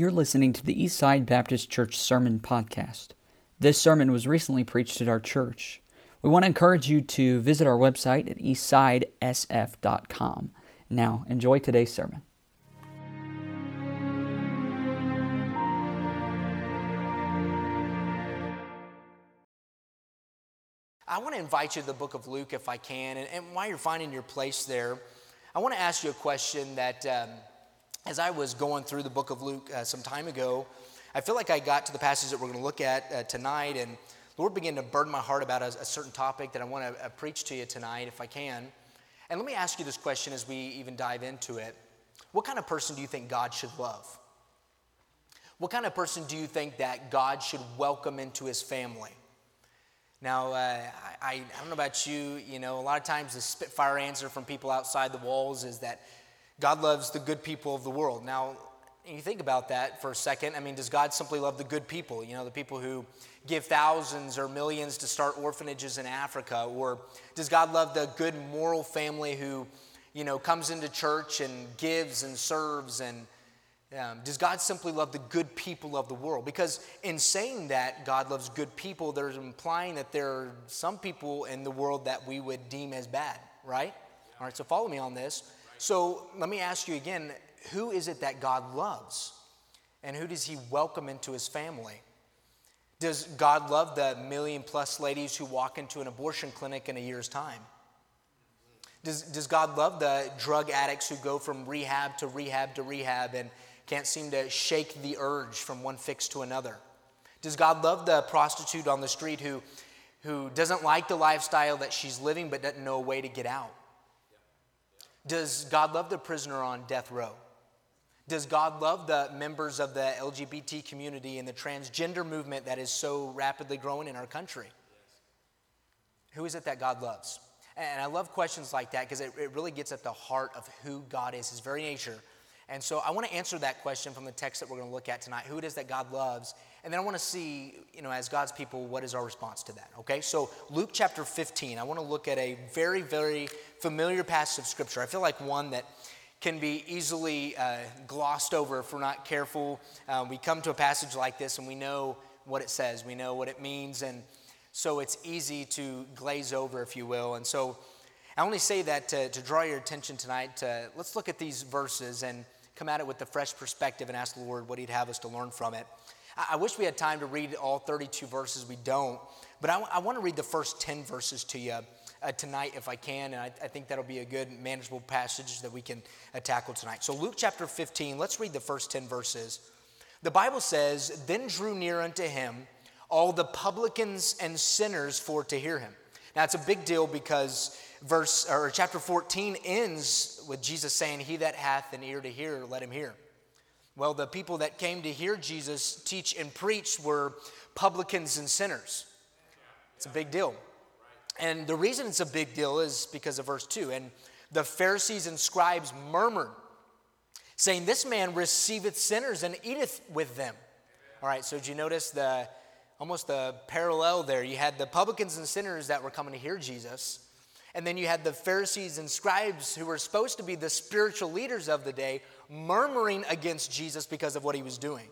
You're listening to the Eastside Baptist Church Sermon Podcast. This sermon was recently preached at our church. We want to encourage you to visit our website at eastsidesf.com. Now, enjoy today's sermon. I want to invite you to the book of Luke if I can. And, and while you're finding your place there, I want to ask you a question that, um, as I was going through the book of Luke uh, some time ago, I feel like I got to the passage that we're going to look at uh, tonight, and the Lord began to burden my heart about a, a certain topic that I want to uh, preach to you tonight if I can. And let me ask you this question as we even dive into it What kind of person do you think God should love? What kind of person do you think that God should welcome into his family? Now, uh, I, I don't know about you, you know, a lot of times the spitfire answer from people outside the walls is that God loves the good people of the world. Now, you think about that for a second. I mean, does God simply love the good people? You know, the people who give thousands or millions to start orphanages in Africa? Or does God love the good moral family who, you know, comes into church and gives and serves and um, does God simply love the good people of the world? Because in saying that God loves good people, there's implying that there are some people in the world that we would deem as bad, right? All right, so follow me on this. So let me ask you again who is it that God loves? And who does he welcome into his family? Does God love the million plus ladies who walk into an abortion clinic in a year's time? Does, does God love the drug addicts who go from rehab to rehab to rehab and can't seem to shake the urge from one fix to another? Does God love the prostitute on the street who, who doesn't like the lifestyle that she's living but doesn't know a way to get out? Does God love the prisoner on death row? Does God love the members of the LGBT community and the transgender movement that is so rapidly growing in our country? Who is it that God loves? And I love questions like that because it, it really gets at the heart of who God is, his very nature, and so I want to answer that question from the text that we're going to look at tonight who it is that God loves. And then I want to see, you know, as God's people, what is our response to that, okay? So, Luke chapter 15, I want to look at a very, very familiar passage of Scripture. I feel like one that can be easily uh, glossed over if we're not careful. Uh, we come to a passage like this and we know what it says, we know what it means, and so it's easy to glaze over, if you will. And so I only say that to, to draw your attention tonight. To, let's look at these verses and come at it with a fresh perspective and ask the Lord what He'd have us to learn from it. I, wish we had time to read all 32 verses. We don't. But I, I want to read the first 10 verses to you uh, tonight if I can. And I, I, think that'll be a good, manageable passage that we can uh, tackle tonight. So, Luke chapter 15, let's read the first 10 verses. The Bible says, Then drew near unto him all the publicans and sinners for to hear him. Now, it's a big deal because verse or chapter 14 ends with Jesus saying, He that hath an ear to hear, let him hear. Well, the people that came to hear Jesus teach and preach were publicans and sinners. It's a big deal. And the reason it's a big deal is because of verse 2. And the Pharisees and scribes murmured, saying, This man receiveth sinners and eateth with them. All right, so did you notice the almost the parallel there? You had the publicans and sinners that were coming to hear Jesus, and then you had the Pharisees and scribes who were supposed to be the spiritual leaders of the day murmuring against Jesus because of what he was doing.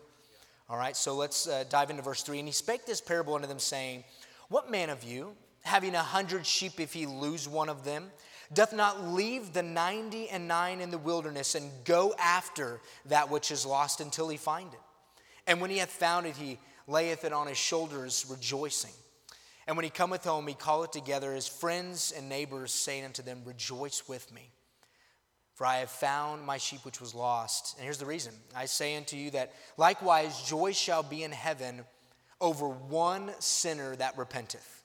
All right, so let's uh, dive into verse 3. And he spake this parable unto them, saying, What man of you, having a hundred sheep, if he lose one of them, doth not leave the ninety and nine in the wilderness and go after that which is lost until he find it? And when he hath found it, he layeth it on his shoulders, rejoicing. And when he cometh home, he calleth together his friends and neighbors, saying unto them, Rejoice with me, for I have found my sheep which was lost. And here's the reason I say unto you that likewise joy shall be in heaven over one sinner that repenteth,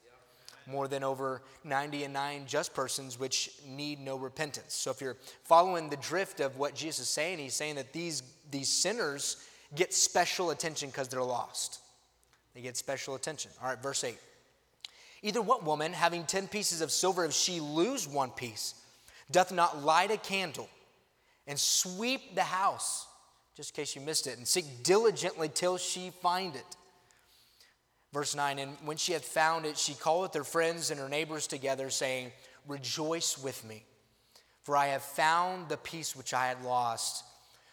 more than over 90 and nine just persons which need no repentance. So if you're following the drift of what Jesus is saying, he's saying that these, these sinners get special attention because they're lost. They get special attention. All right, verse 8. Either what woman, having ten pieces of silver, if she lose one piece, doth not light a candle and sweep the house, just in case you missed it, and seek diligently till she find it? Verse 9, and when she hath found it, she calleth her friends and her neighbors together, saying, Rejoice with me, for I have found the piece which I had lost.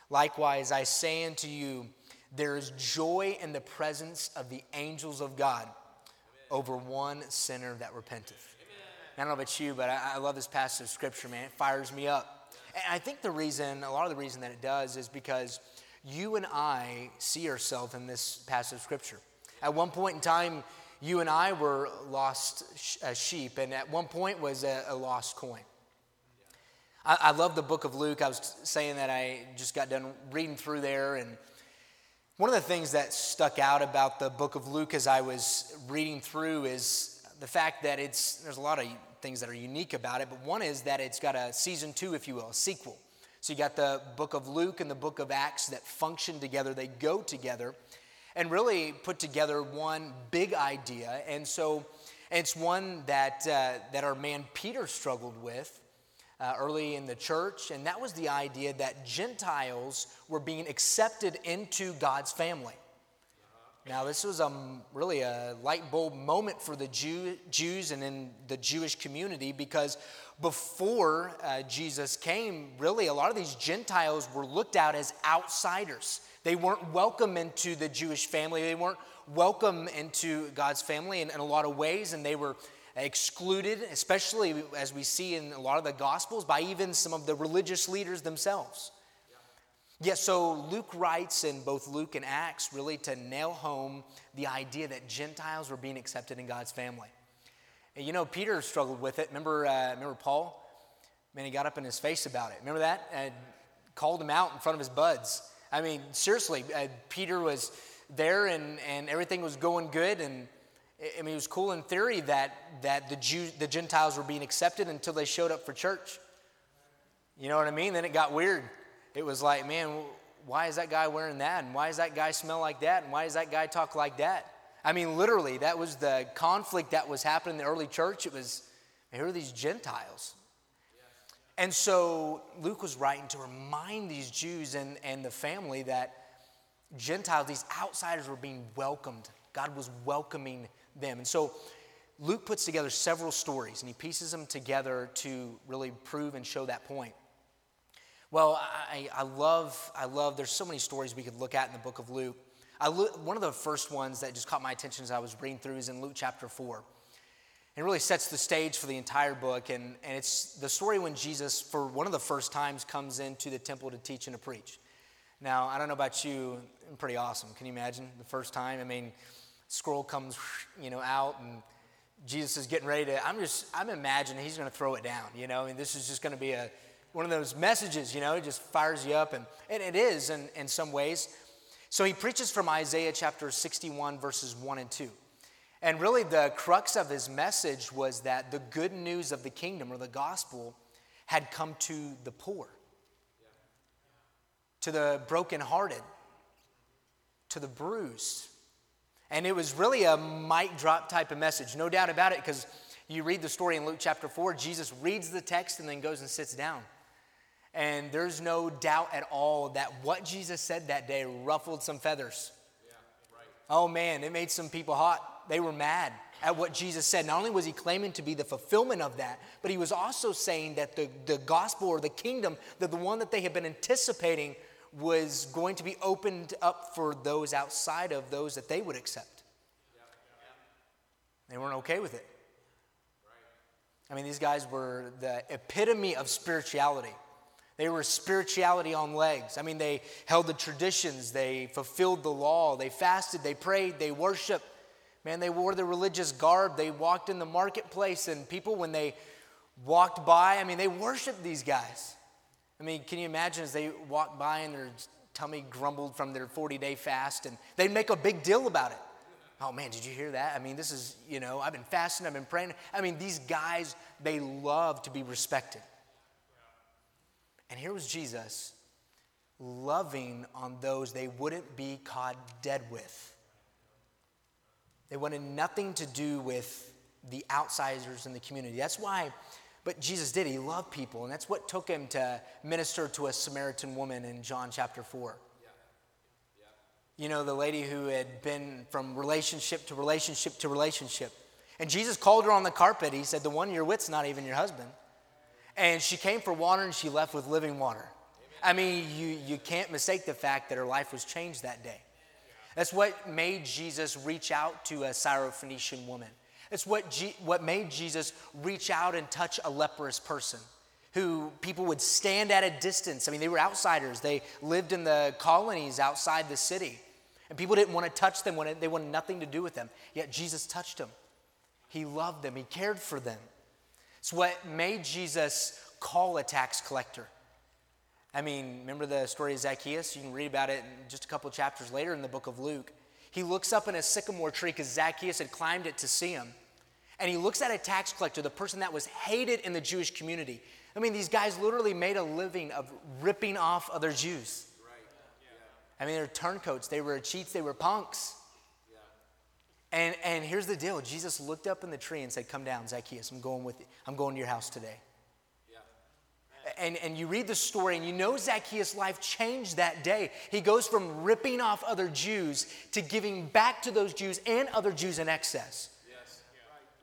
Likewise, I say unto you, there is joy in the presence of the angels of God over one sinner that repenteth. I don't know about you, but I, I love this passage of scripture, man. It fires me up. And I think the reason, a lot of the reason that it does is because you and I see ourselves in this passage of scripture. At one point in time, you and I were lost uh, sheep, and at one point was a, a lost coin. I, I, love the book of Luke. I was saying that I just got done reading through there, and one of the things that stuck out about the book of Luke as I was reading through is the fact that it's there's a lot of things that are unique about it, but one is that it's got a season two, if you will, a sequel. So you got the book of Luke and the book of Acts that function together, they go together and really put together one big idea. And so it's one that, uh, that our man Peter struggled with uh, early in the church, and that was the idea that Gentiles were being accepted into God's family. Now, this was um, really a light bulb moment for the Jew, Jews and in the Jewish community because before uh, Jesus came, really a lot of these Gentiles were looked at as outsiders. They weren't welcome into the Jewish family, they weren't welcome into God's family in, in a lot of ways, and they were excluded, especially as we see in a lot of the Gospels, by even some of the religious leaders themselves. Yeah, so Luke writes in both Luke and Acts really to nail home the idea that Gentiles were being accepted in God's family. And you know, Peter struggled with it. Remember, uh, remember Paul? Man, he got up in his face about it. Remember that? And called him out in front of his buds. I mean, seriously, uh, Peter was there and, and everything was going good. And I mean, it was cool in theory that, that the, the Gentiles were being accepted until they showed up for church. You know what I mean? Then it got weird it was like, man, why is that guy wearing that? And why does that guy smell like that? And why does that guy talk like that? I mean, literally, that was the conflict that was happening in the early church. It was, who are these Gentiles? And so Luke was writing to remind these Jews and, and the family that Gentiles, these outsiders, were being welcomed. God was welcoming them. And so Luke puts together several stories and he pieces them together to really prove and show that point. Well, I, I, love, I love, there's so many stories we could look at in the book of Luke. I one of the first ones that just caught my attention as I was reading through is in Luke chapter 4. It really sets the stage for the entire book, and, and it's the story when Jesus, for one of the first times, comes into the temple to teach and to preach. Now, I don't know about you, I'm pretty awesome. Can you imagine the first time? I mean, scroll comes, you know, out, and Jesus is getting ready to. I'm just, I'm imagining he's going to throw it down. You know, I mean, this is just going to be a one of those messages, you know, it just fires you up. And, and it is in, in some ways. So he preaches from Isaiah chapter 61, verses 1 and 2. And really, the crux of his message was that the good news of the kingdom or the gospel had come to the poor, to the brokenhearted, to the bruised. And it was really a mic drop type of message, no doubt about it, because you read the story in Luke chapter 4, Jesus reads the text and then goes and sits down. And there's no doubt at all that what Jesus said that day ruffled some feathers. Yeah, right. Oh man, it made some people hot. They were mad at what Jesus said. Not only was he claiming to be the fulfillment of that, but he was also saying that the, the gospel or the kingdom, that the one that they had been anticipating, was going to be opened up for those outside of those that they would accept. Yeah, yeah. They weren't okay with it. Right. I mean, these guys were the epitome of spirituality. They were spirituality on legs. I mean, they held the traditions, they fulfilled the law, they fasted, they prayed, they worshiped. Man, they wore the religious garb, they walked in the marketplace, and people, when they walked by, I mean, they worshiped these guys. I mean, can you imagine as they walked by and their tummy grumbled from their 40 day fast, and they'd make a big deal about it. Oh man, did you hear that? I mean, this is, you know, I've been fasting, I've been praying. I mean, these guys, they love to be respected. And here was Jesus loving on those they wouldn't be caught dead with. They wanted nothing to do with the outsiders in the community. That's why, but Jesus did. He loved people, and that's what took him to minister to a Samaritan woman in John chapter 4. You know, the lady who had been from relationship to relationship to relationship. And Jesus called her on the carpet. He said, The one you're with's not even your husband. And she came for water and she left with living water. I mean, you, you can't mistake the fact that her life was changed that day. That's what made Jesus reach out to a Syrophoenician woman. It's what, G- what made Jesus reach out and touch a leprous person who people would stand at a distance. I mean, they were outsiders. They lived in the colonies outside the city. And people didn't want to touch them, they wanted nothing to do with them. Yet Jesus touched them. He loved them, He cared for them. It's what made Jesus call a tax collector. I mean, remember the story of Zacchaeus? You can read about it just a couple chapters later in the book of Luke. He looks up in a sycamore tree because Zacchaeus had climbed it to see him. And he looks at a tax collector, the person that was hated in the Jewish community. I mean, these guys literally made a living of ripping off other Jews. I mean, they were turncoats, they were cheats, they were punks. And, and here's the deal Jesus looked up in the tree and said, Come down, Zacchaeus, I'm going with you. I'm going to your house today Yeah. and, and you read the story and you know Zacchaeus' life changed that day. He goes from ripping off other Jews to giving back to those Jews and other Jews in excess. Yes.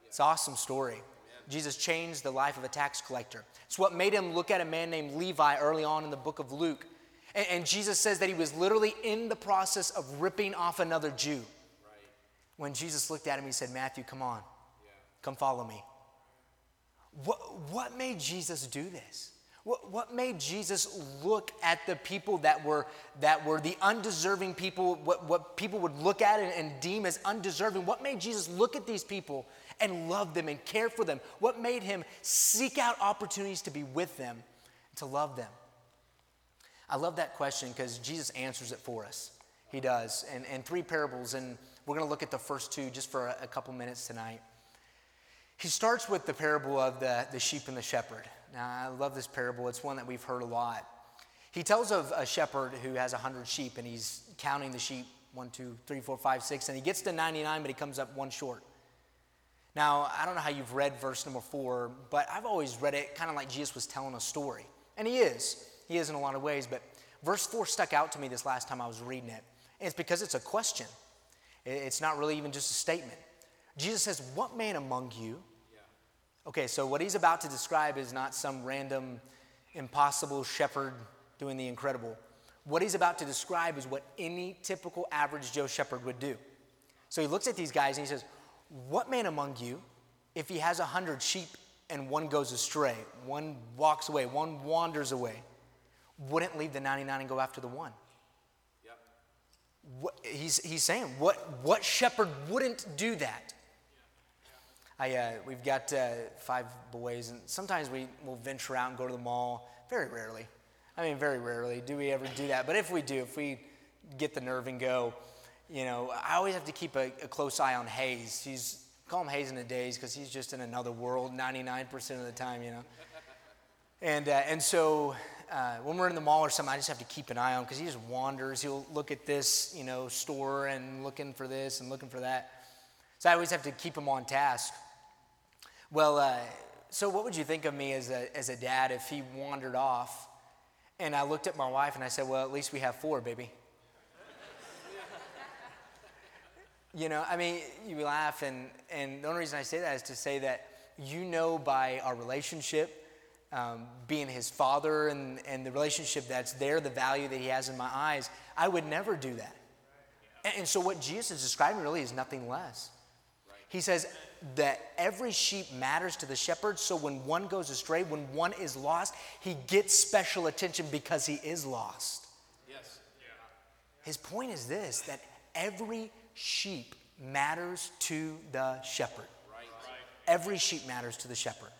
It's an awesome story. Jesus changed the life of a tax collector. It's what made him look at a man named Levi early on in the book of Luke. And, and Jesus says that he was literally in the process of ripping off another Jew. When Jesus looked at him, he said, Matthew, come on, come follow me. What, what made Jesus do this? What, what made Jesus look at the people that were, that were the undeserving people, what, what people would look at and, and deem as undeserving? What made Jesus look at these people and love them and care for them? What made him seek out opportunities to be with them, to love them? I love that question because Jesus answers it for us. He does. And, and three parables, and we're going to look at the first two just for a, couple minutes tonight. He starts with the parable of the, the sheep and the shepherd. Now, I love this parable, it's one that we've heard a lot. He tells of a shepherd who has 100 sheep and he's counting the sheep one, two, three, four, five, six, and he gets to 99, but he comes up one short. Now, I don't know how you've read verse number four, but I've always read it kind of like Jesus was telling a story. And he is. He is in a lot of ways, but verse four stuck out to me this last time I was reading it. And it's because it's a question, it's not really even just a statement. Jesus says, What man among you Okay, so what he's about to describe is not some random, impossible shepherd doing the incredible. What he's about to describe is what any typical average Joe shepherd would do. So he looks at these guys and he says, What man among you, if he has a hundred sheep and one goes astray, one walks away, one wanders away, wouldn't leave the 99 and go after the one? He's, he's saying, what, what shepherd wouldn't do that? I, uh, we've got uh, five boys, and sometimes we will venture out and go to the mall. Very rarely. I mean, very rarely do we ever do that. But if we do, if we get the nerve and go, you know, I always have to keep a, a close eye on Hayes. He's call him Hayes in the days because he's just in another world 99% of the time, you know. And uh, and so uh, when we're in the mall or something, I just have to keep an eye on because he just wanders. He'll look at this, you know, store and looking for this and looking for that. So I always have to keep him on task. Well, uh, so what would you think of me as a, as a dad if he wandered off and I looked at my wife and I said, Well, at least we have four, baby? you know, I mean, you laugh, and, and the only reason I say that is to say that you know by our relationship, um, being his father and, and the relationship that's there, the value that he has in my eyes, I would never do that. And, and so, what Jesus is describing really is nothing less. He says, that every sheep matters to the shepherd. So when one goes astray, when one is lost, he gets special attention because he is lost. Yes. Yeah. His point is this that every sheep matters to the shepherd. Right. Every sheep matters to the shepherd.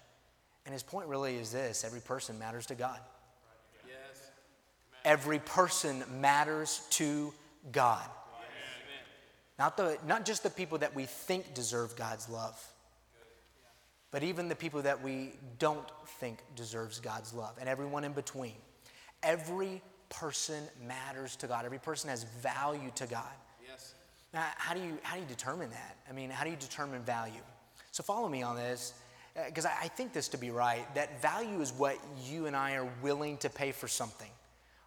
And his point really is this every person matters to God. Yes. Every person matters to God. Not, the, not just the people that we think deserve God's love, but even the people that we don't think deserves God's love, and everyone in between. Every person matters to God. Every person has value to God. Yes. Now, how do you how do you determine that? I mean, how do you determine value? So follow me on this, because uh, I, think this to be right. That value is what you and I are willing to pay for something.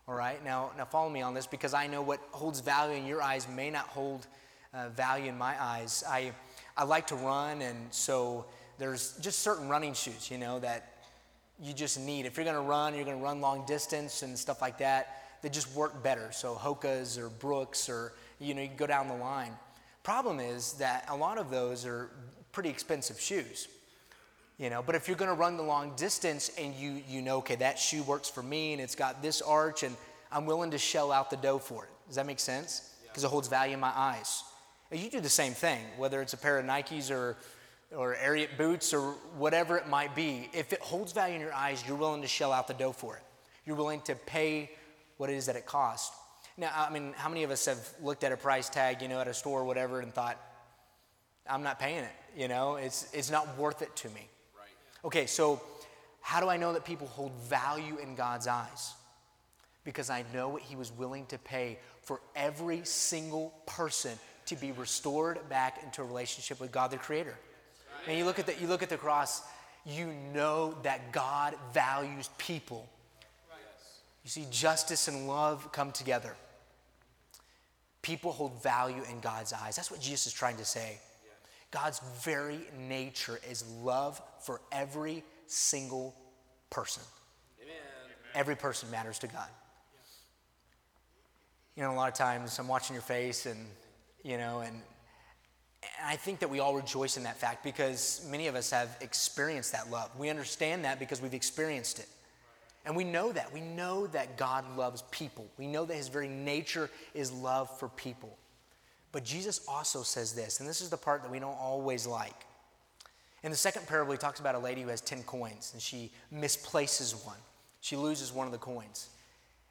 All right. Now, now follow me on this, because I know what holds value in your eyes may not hold uh, value in my eyes. I, I like to run, and so there's just certain running shoes, you know, that you just need. If you're going to run, you're going to run long distance and stuff like that, they just work better. So Hoka's or Brooks or, You know, you go down the line. Problem is that a lot of those are pretty expensive shoes. You know, but if you're going to run the long distance and you you know, okay, that shoe works for me and it's got this arch and I'm willing to shell out the dough for it. Does that make sense? Because it holds value in my eyes. And you do the same thing, whether it's a pair of Nikes or or Ariat boots or whatever it might be. If it holds value in your eyes, you're willing to shell out the dough for it. You're willing to pay what it is that it costs. Now, I mean, how many of us have looked at a price tag, you know, at a store or whatever and thought, I'm not paying it, you know, it's, it's not worth it to me. Okay, so how do I know that people hold value in God's eyes? Because I know what He was willing to pay for every single person to be restored back into a relationship with God the Creator. And you look at the, you look at the cross, you know that God values people. You see justice and love come together. People hold value in God's eyes. That's what Jesus is trying to say. God's very nature is love for every single person. Amen. Every person matters to God. You know, a lot of times I'm watching your face and, you know, and and I think that we all rejoice in that fact because many of us have experienced that love. We understand that because we've experienced it. And we know that. We know that God loves people. We know that his very nature is love for people. But Jesus also says this, and this is the part that we don't always like. In the second parable, he talks about a lady who has 10 coins and she misplaces one. She loses one of the coins.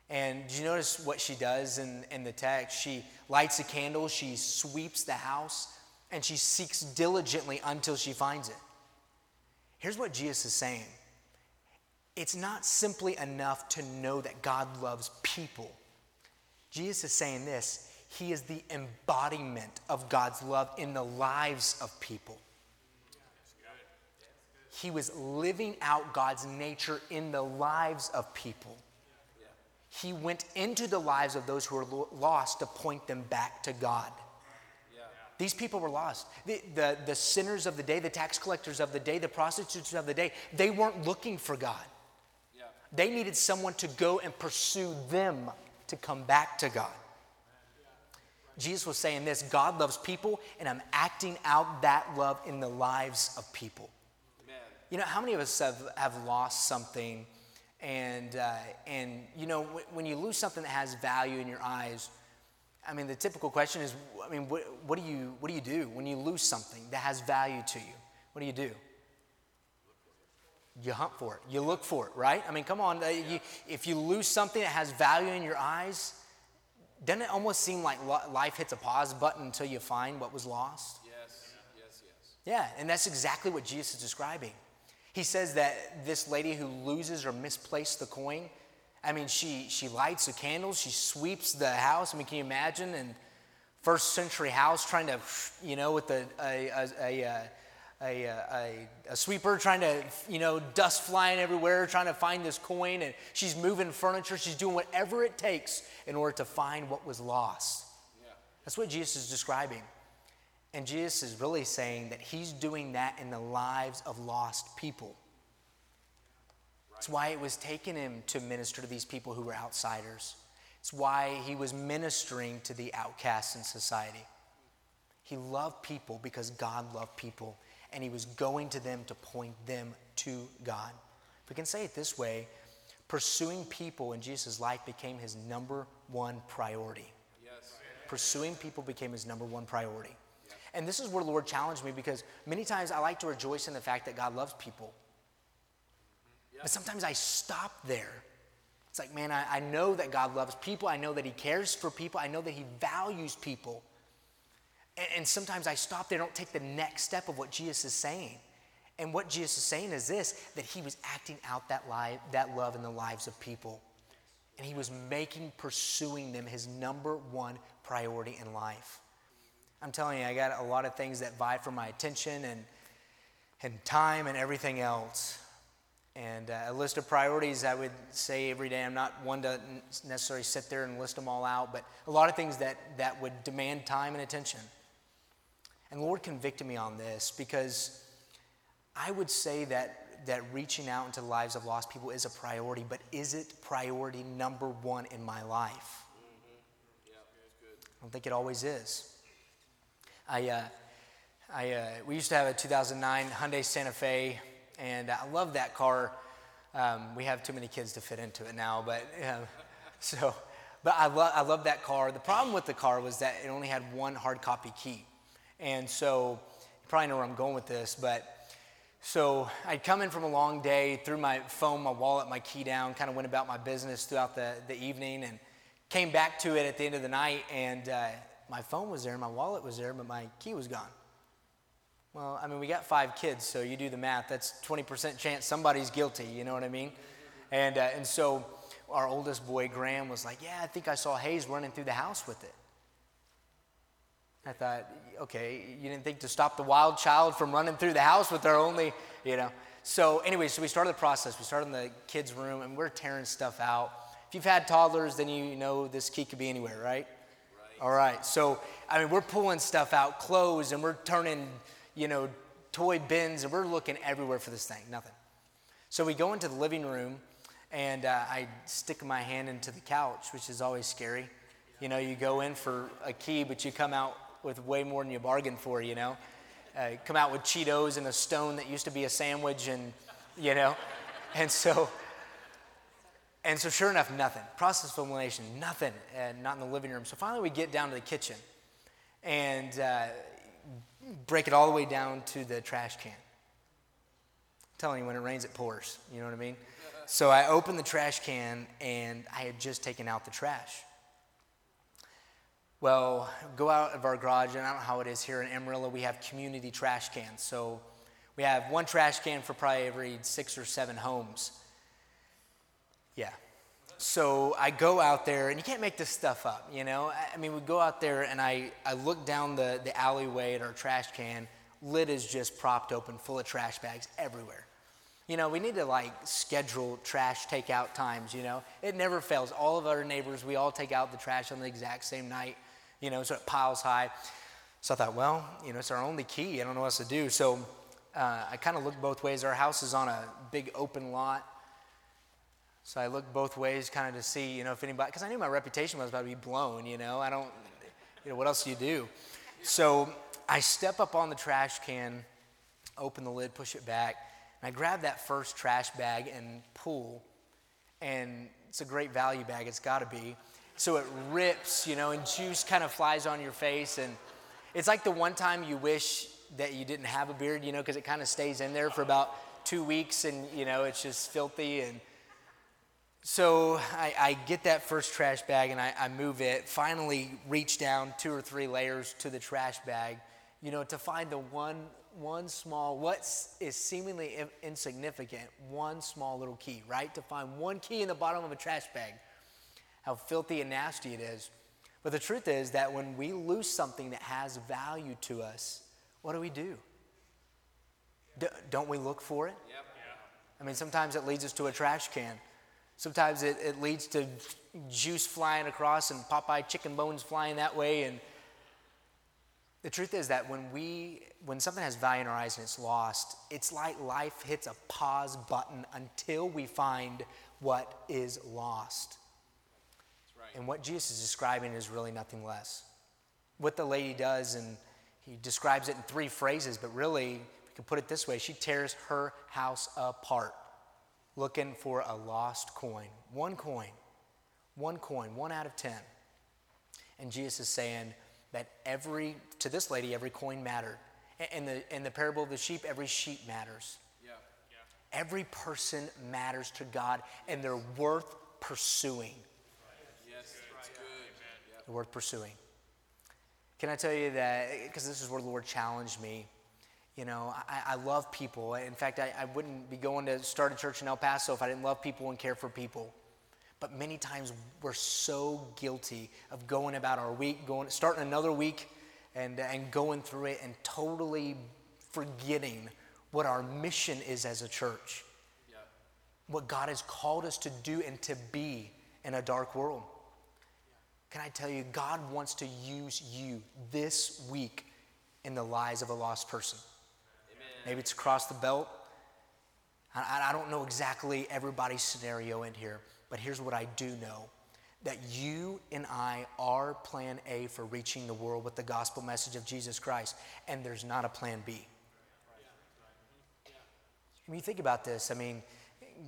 And do you notice what she does in, in the text? She lights a candle, she sweeps the house, and she seeks diligently until she finds it. Here's what Jesus is saying it's not simply enough to know that God loves people. Jesus is saying this He is the embodiment of God's love in the lives of people. He was living out God's nature in the lives of people. He went into the lives of those who were lost to point them back to God. These people were lost. The, the, the, sinners of the day, the tax collectors of the day, the prostitutes of the day, they weren't looking for God. Yeah. They needed someone to go and pursue them to come back to God. Jesus was saying this God loves people, and I'm acting out that love in the lives of people. Amen. You know, how many of us have, have lost something? And, uh, and, you know, when you lose something that has value in your eyes, I mean, the typical question is, I mean, what, what, do you, what do you do when you lose something that has value to you? What do you do? You hunt for it. You look for it, right? I mean, come on. Uh, you, if you lose something that has value in your eyes, doesn't it almost seem like life hits a pause button until you find what was lost? Yes, yes, yes. Yeah, and that's exactly what Jesus is describing. He says that this lady who loses or misplaced the coin, I mean, she, she lights the candles, she sweeps the house. I mean, can you imagine? And first century house trying to, you know, with a, a, a, a, uh, Uh, a, a, sweeper trying to, you know, dust flying everywhere, trying to find this coin. And she's moving furniture. She's doing whatever it takes in order to find what was lost. Yeah. That's what Jesus is describing. And Jesus is really saying that he's doing that in the lives of lost people. It's why it was taken him to minister to these people who were outsiders. It's why he was ministering to the outcasts in society. He loved people because God loved people, and he was going to them to point them to God. If we can say it this way, pursuing people in Jesus' life became his number one priority. Yes. Pursuing people became his number one priority. And this is where the Lord challenged me because many times I like to rejoice in the fact that God loves people. But sometimes I stop there. It's like, man, I, I know that God loves people. I know that He cares for people. I know that He values people. And, and sometimes I stop there, don't take the next step of what Jesus is saying. And what Jesus is saying is this that He was acting out that, that love in the lives of people. And He was making pursuing them His number one priority in life. I'm telling you, I got a lot of things that vie for my attention and, and time and everything else. And uh, a list of priorities, I would say every day. I'm not one to necessarily sit there and list them all out, but a lot of things that, that would demand time and attention. And Lord convicted me on this because I would say that, that reaching out into the lives of lost people is a priority, but is it priority number one in my life? Yeah, don't think it always is. I, uh, I, uh, we used to have a 2009 Hyundai Santa Fe, and I love that car. Um, we have too many kids to fit into it now, but so, but I, lo- I love that car. The problem with the car was that it only had one hard copy key, and so you probably know where I'm going with this, but. So I'd come in from a long day, threw my phone, my wallet, my key down, kind of went about my business throughout the, the evening, and came back to it at the end of the night, and uh, my phone was there, my wallet was there, but my key was gone. Well, I mean, we got five kids, so you do the math. That's 20% chance somebody's guilty, you know what I mean? And, uh, and so our oldest boy, Graham, was like, Yeah, I think I saw Hayes running through the house with it. I thought, okay, you didn't think to stop the wild child from running through the house with their only, you know. So, anyway, so we started the process. We started in the kids' room and we're tearing stuff out. If you've had toddlers, then you know this key could be anywhere, right? Right. All right. So, I mean, we're pulling stuff out, clothes, and we're turning you know, toy bins, and we're looking everywhere for this thing. Nothing. So we go into the living room, and uh, I stick my hand into the couch, which is always scary. You know, you go in for a key, but you come out with way more than you bargained for, you know. Uh, come out with Cheetos and a stone that used to be a sandwich, and, you know. And so, and so sure enough, nothing. Process elimination, nothing, and not in the living room. So finally we get down to the kitchen. And uh, break it all the way down to the trash can. I'm telling you, when it rains, it pours. You know what I mean? So I opened the trash can and I had just taken out the trash. Well, go out of our garage, and I don't know how it is here in Amarillo. We have community trash cans. So we have one trash can for probably every six or seven homes. Yeah, so I go out there, and you can't make this stuff up, you know? I mean, we go out there, and I, I look down the, the alleyway at our trash can. Lid is just propped open, full of trash bags everywhere. You know, we need to like schedule trash takeout times, you know? It never fails. All of our neighbors, we all take out the trash on the exact same night, you know, so it piles high. So I thought, well, you know, it's our only key. I don't know what else to do. So uh, I kind of looked both ways. Our house is on a big open lot. So I looked both ways kind of to see, you know, if anybody, because I knew my reputation was about to be blown, you know. I don't, you know, what else do you do? So I step up on the trash can, open the lid, push it back, and I grab that first trash bag and pull. And it's a great value bag, it's got to be. So it rips, you know, and juice kind of flies on your face. And it's like the one time you wish that you didn't have a beard, you know, because it kind of stays in there for about two weeks and, you know, it's just filthy and so I, I, get that first trash bag and I, I, move it, finally reach down two or three layers to the trash bag, you know, to find the one, one small, what is seemingly insignificant, one small little key, right? To find one key in the bottom of a trash bag. How filthy and nasty it is. But the truth is that when we lose something that has value to us, what do we do? D- don't we look for it? Yep. I mean, sometimes it leads us to a trash can. Sometimes it, it leads to juice flying across and Popeye chicken bones flying that way. And the truth is that when we when something has value in our eyes and it's lost, it's like life hits a pause button until we find what is lost. And what Jesus is describing is really nothing less. What the lady does, and he describes it in three phrases, but really, we can put it this way she tears her house apart looking for a lost coin. One coin. One coin, one out of ten. And Jesus is saying that every, to this lady, every coin mattered. In the, in the parable of the sheep, every sheep matters. Yeah. Yeah. Every person matters to God, and they're worth pursuing. Yes, right. good. They're worth pursuing. Can I tell you that, because this is where the Lord challenged me you know, I, I love people. In fact, I, I wouldn't be going to start a church in El Paso if I didn't love people and care for people. But many times we're so guilty of going about our week, going starting another week and, and going through it and totally forgetting what our mission is as a church. Yeah. What God has called us to do and to be in a dark world. Can I tell you, God wants to use you this week in the lives of a lost person. Maybe it's across the belt. I, I don't know exactly everybody's scenario in here, but here's what I do know that you and I are plan A for reaching the world with the gospel message of Jesus Christ, and there's not a plan B. Mean, you think about this. I mean,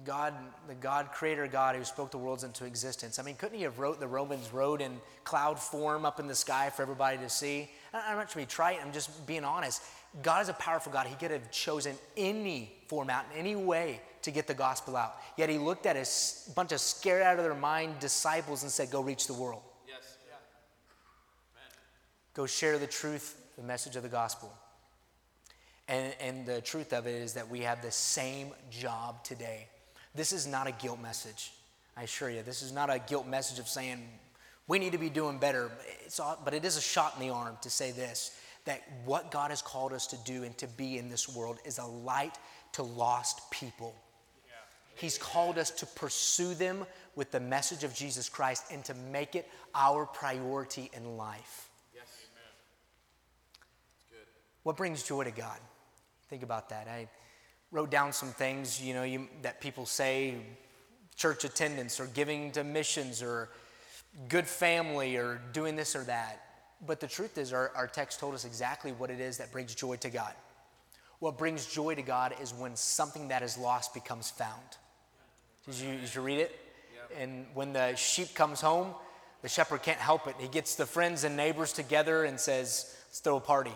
God, the God, creator God who spoke the worlds into existence. I mean, couldn't he have wrote the Romans road in cloud form up in the sky for everybody to see? I'm not trying to be trite, I'm just being honest. God is a powerful God. He could have chosen any format, in any way to get the gospel out. Yet he looked at a bunch of scared out of their mind disciples and said, Go reach the world. Yes. Yeah. Go share the truth, the message of the gospel. And, and the truth of it is that we have the same job today. This is not a guilt message. I assure you, this is not a guilt message of saying we need to be doing better. It's all, but it is a shot in the arm to say this that what God has called us to do and to be in this world is a light to lost people. He's called us to pursue them with the message of Jesus Christ and to make it our priority in life. Yes. Amen. What brings joy to God? Think about that. I wrote down some things, you know, you, that people say, church attendance or giving to missions or good family or doing this or that. But the truth is, our, our text told us exactly what it is that brings joy to God. What brings joy to God is when something that is lost becomes found. Did you, did you read it? Yep. And when the sheep comes home, the shepherd can't help it. He gets the friends and neighbors together and says, Let's throw a party.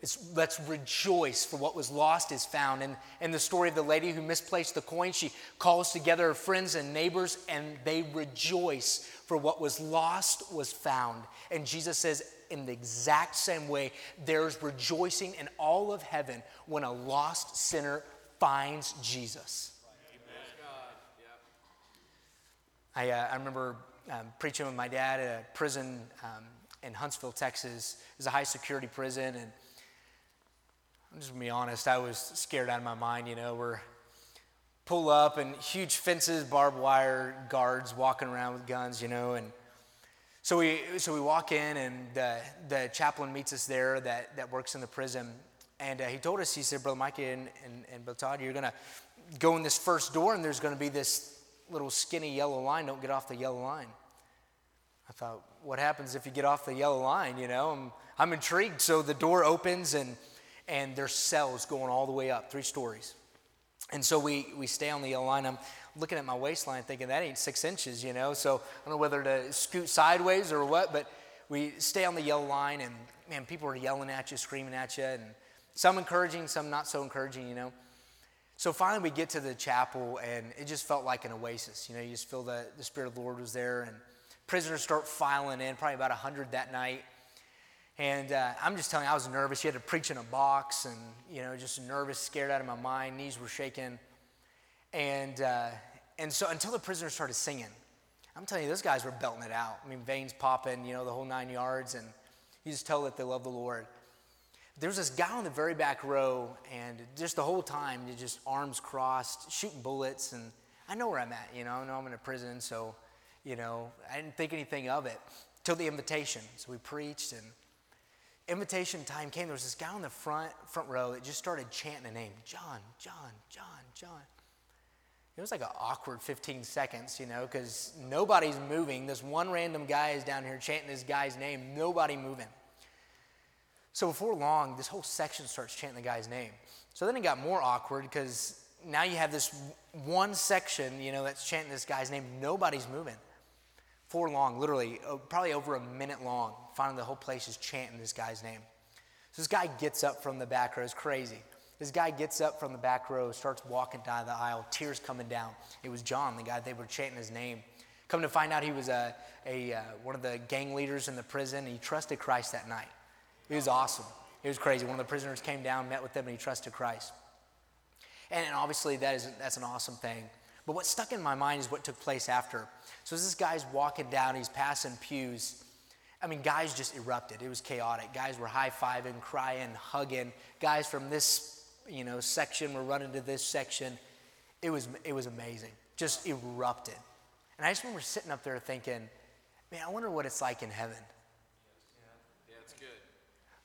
It's, let's rejoice for what was lost is found. And in the story of the lady who misplaced the coin, she calls together her friends and neighbors and they rejoice for what was lost was found. And Jesus says, in the exact same way, there's rejoicing in all of heaven when a lost sinner finds Jesus. I, uh, I remember um, preaching with my dad at a prison um, in Huntsville, Texas. It was a high security prison, and I'm just gonna be honest, I was scared out of my mind. You know, we're pull up and huge fences, barbed wire guards walking around with guns. You know, and so we so we walk in, and the the chaplain meets us there that that works in the prison, and uh, he told us, he said, Brother Mike and and, and Brother Todd, you're gonna go in this first door, and there's gonna be this little skinny yellow line. Don't get off the yellow line. I thought, what happens if you get off the yellow line? You know, I'm, I'm intrigued. So the door opens and and there's cells going all the way up, three stories. And so we, we stay on the yellow line. I'm looking at my waistline thinking that ain't six inches, you know. So I don't know whether to scoot sideways or what, but we stay on the yellow line and man, people are yelling at you, screaming at you, and some encouraging, some not so encouraging, you know. So finally we get to the chapel and it just felt like an oasis. You know, you just feel that the Spirit of the Lord was there and prisoners start filing in, probably about 100 that night. And uh, I'm just telling you, I was nervous. You had to preach in a box and, you know, just nervous, scared out of my mind. Knees were shaking. And, uh, and so until the prisoners started singing, I'm telling you, those guys were belting it out. I mean, veins popping, you know, the whole nine yards. And you just tell that they love the Lord. There was this guy on the very back row, and just the whole time, just arms crossed, shooting bullets. And I know where I'm at, you know, I know I'm in a prison, so, you know, I didn't think anything of it till the invitation. So we preached, and invitation time came, there was this guy on the front front row that just started chanting a name, John, John, John, John. It was like an awkward 15 seconds, you know, because nobody's moving. This one random guy is down here chanting this guy's name, nobody moving. So before long, this whole section starts chanting the guy's name. So then it got more awkward because now you have this one section, you know, that's chanting this guy's name, nobody's moving for long, literally, uh, probably over a minute long. Finally, the whole place is chanting this guy's name. So this guy gets up from the back row. It's crazy. This guy gets up from the back row, starts walking down the aisle, tears coming down. It was John, the guy they were chanting his name. Come to find out, he was a, a uh, one of the gang leaders in the prison. he trusted Christ that night. It was awesome. It was crazy. One of the prisoners came down, met with them, and he trusted Christ. And, and obviously, that is, that's an awesome thing. But what stuck in my mind is what took place after. So as this guy's walking down, he's passing pews. I mean, guys just erupted. It was chaotic. Guys were high fiving, crying, hugging. Guys from this, you know, section were running to this section. It was, it was amazing. Just erupted. And I just remember sitting up there thinking, man, I wonder what it's like in heaven. Yeah, it's good.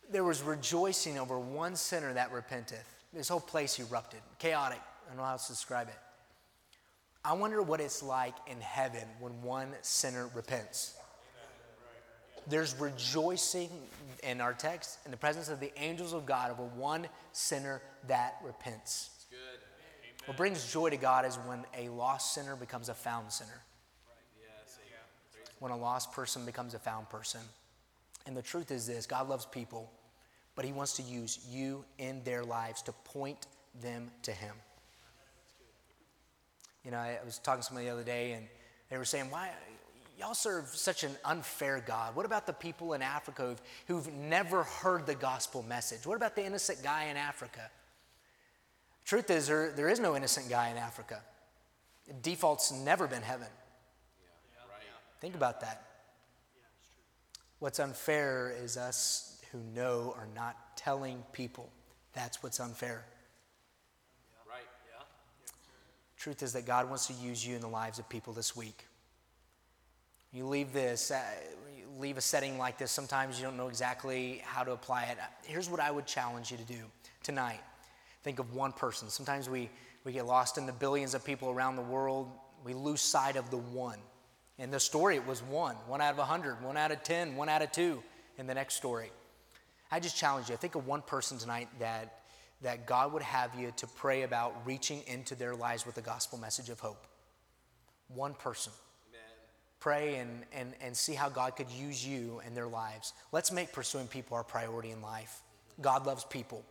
There was rejoicing over one sinner that repenteth. This whole place erupted. Chaotic. I don't know how else to describe it. I wonder what it's like in heaven when one sinner repents. There's rejoicing in our text in the presence of the angels of God over one sinner that repents. What brings joy to God is when a lost sinner becomes a found sinner. When a lost person becomes a found person. And the truth is this God loves people, but He wants to use you in their lives to point them to Him. You know, I was talking to somebody the other day, and they were saying, Why? Y'all serve such an unfair God. What about the people in Africa who've, who've never heard the gospel message? What about the innocent guy in Africa? Truth is, there, there is no innocent guy in Africa. Default's never been heaven. Think about that. What's unfair is us who know are not telling people. That's what's unfair. Right. Yeah. Truth is that God wants to use you in the lives of people this week. You leave this, uh, you leave a setting like this, sometimes you don't know exactly how to apply it. Here's what I would challenge you to do tonight. Think of one person. Sometimes we, we get lost in the billions of people around the world. We lose sight of the one. In the story, it was one, one out of a hundred, one out of ten, one out of two in the next story. I just challenge you. Think of one person tonight that, that God would have you to pray about reaching into their lives with the gospel message of hope. One person. Amen. Pray and, and, and see how God could use you in their lives. Let's make pursuing people our priority in life. God loves people,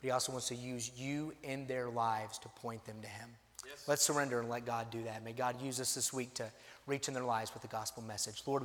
but He also wants to use you in their lives to point them to Him. Yes. Let's surrender and let God do that. May God use us this week to reach in their lives with the gospel message. Lord,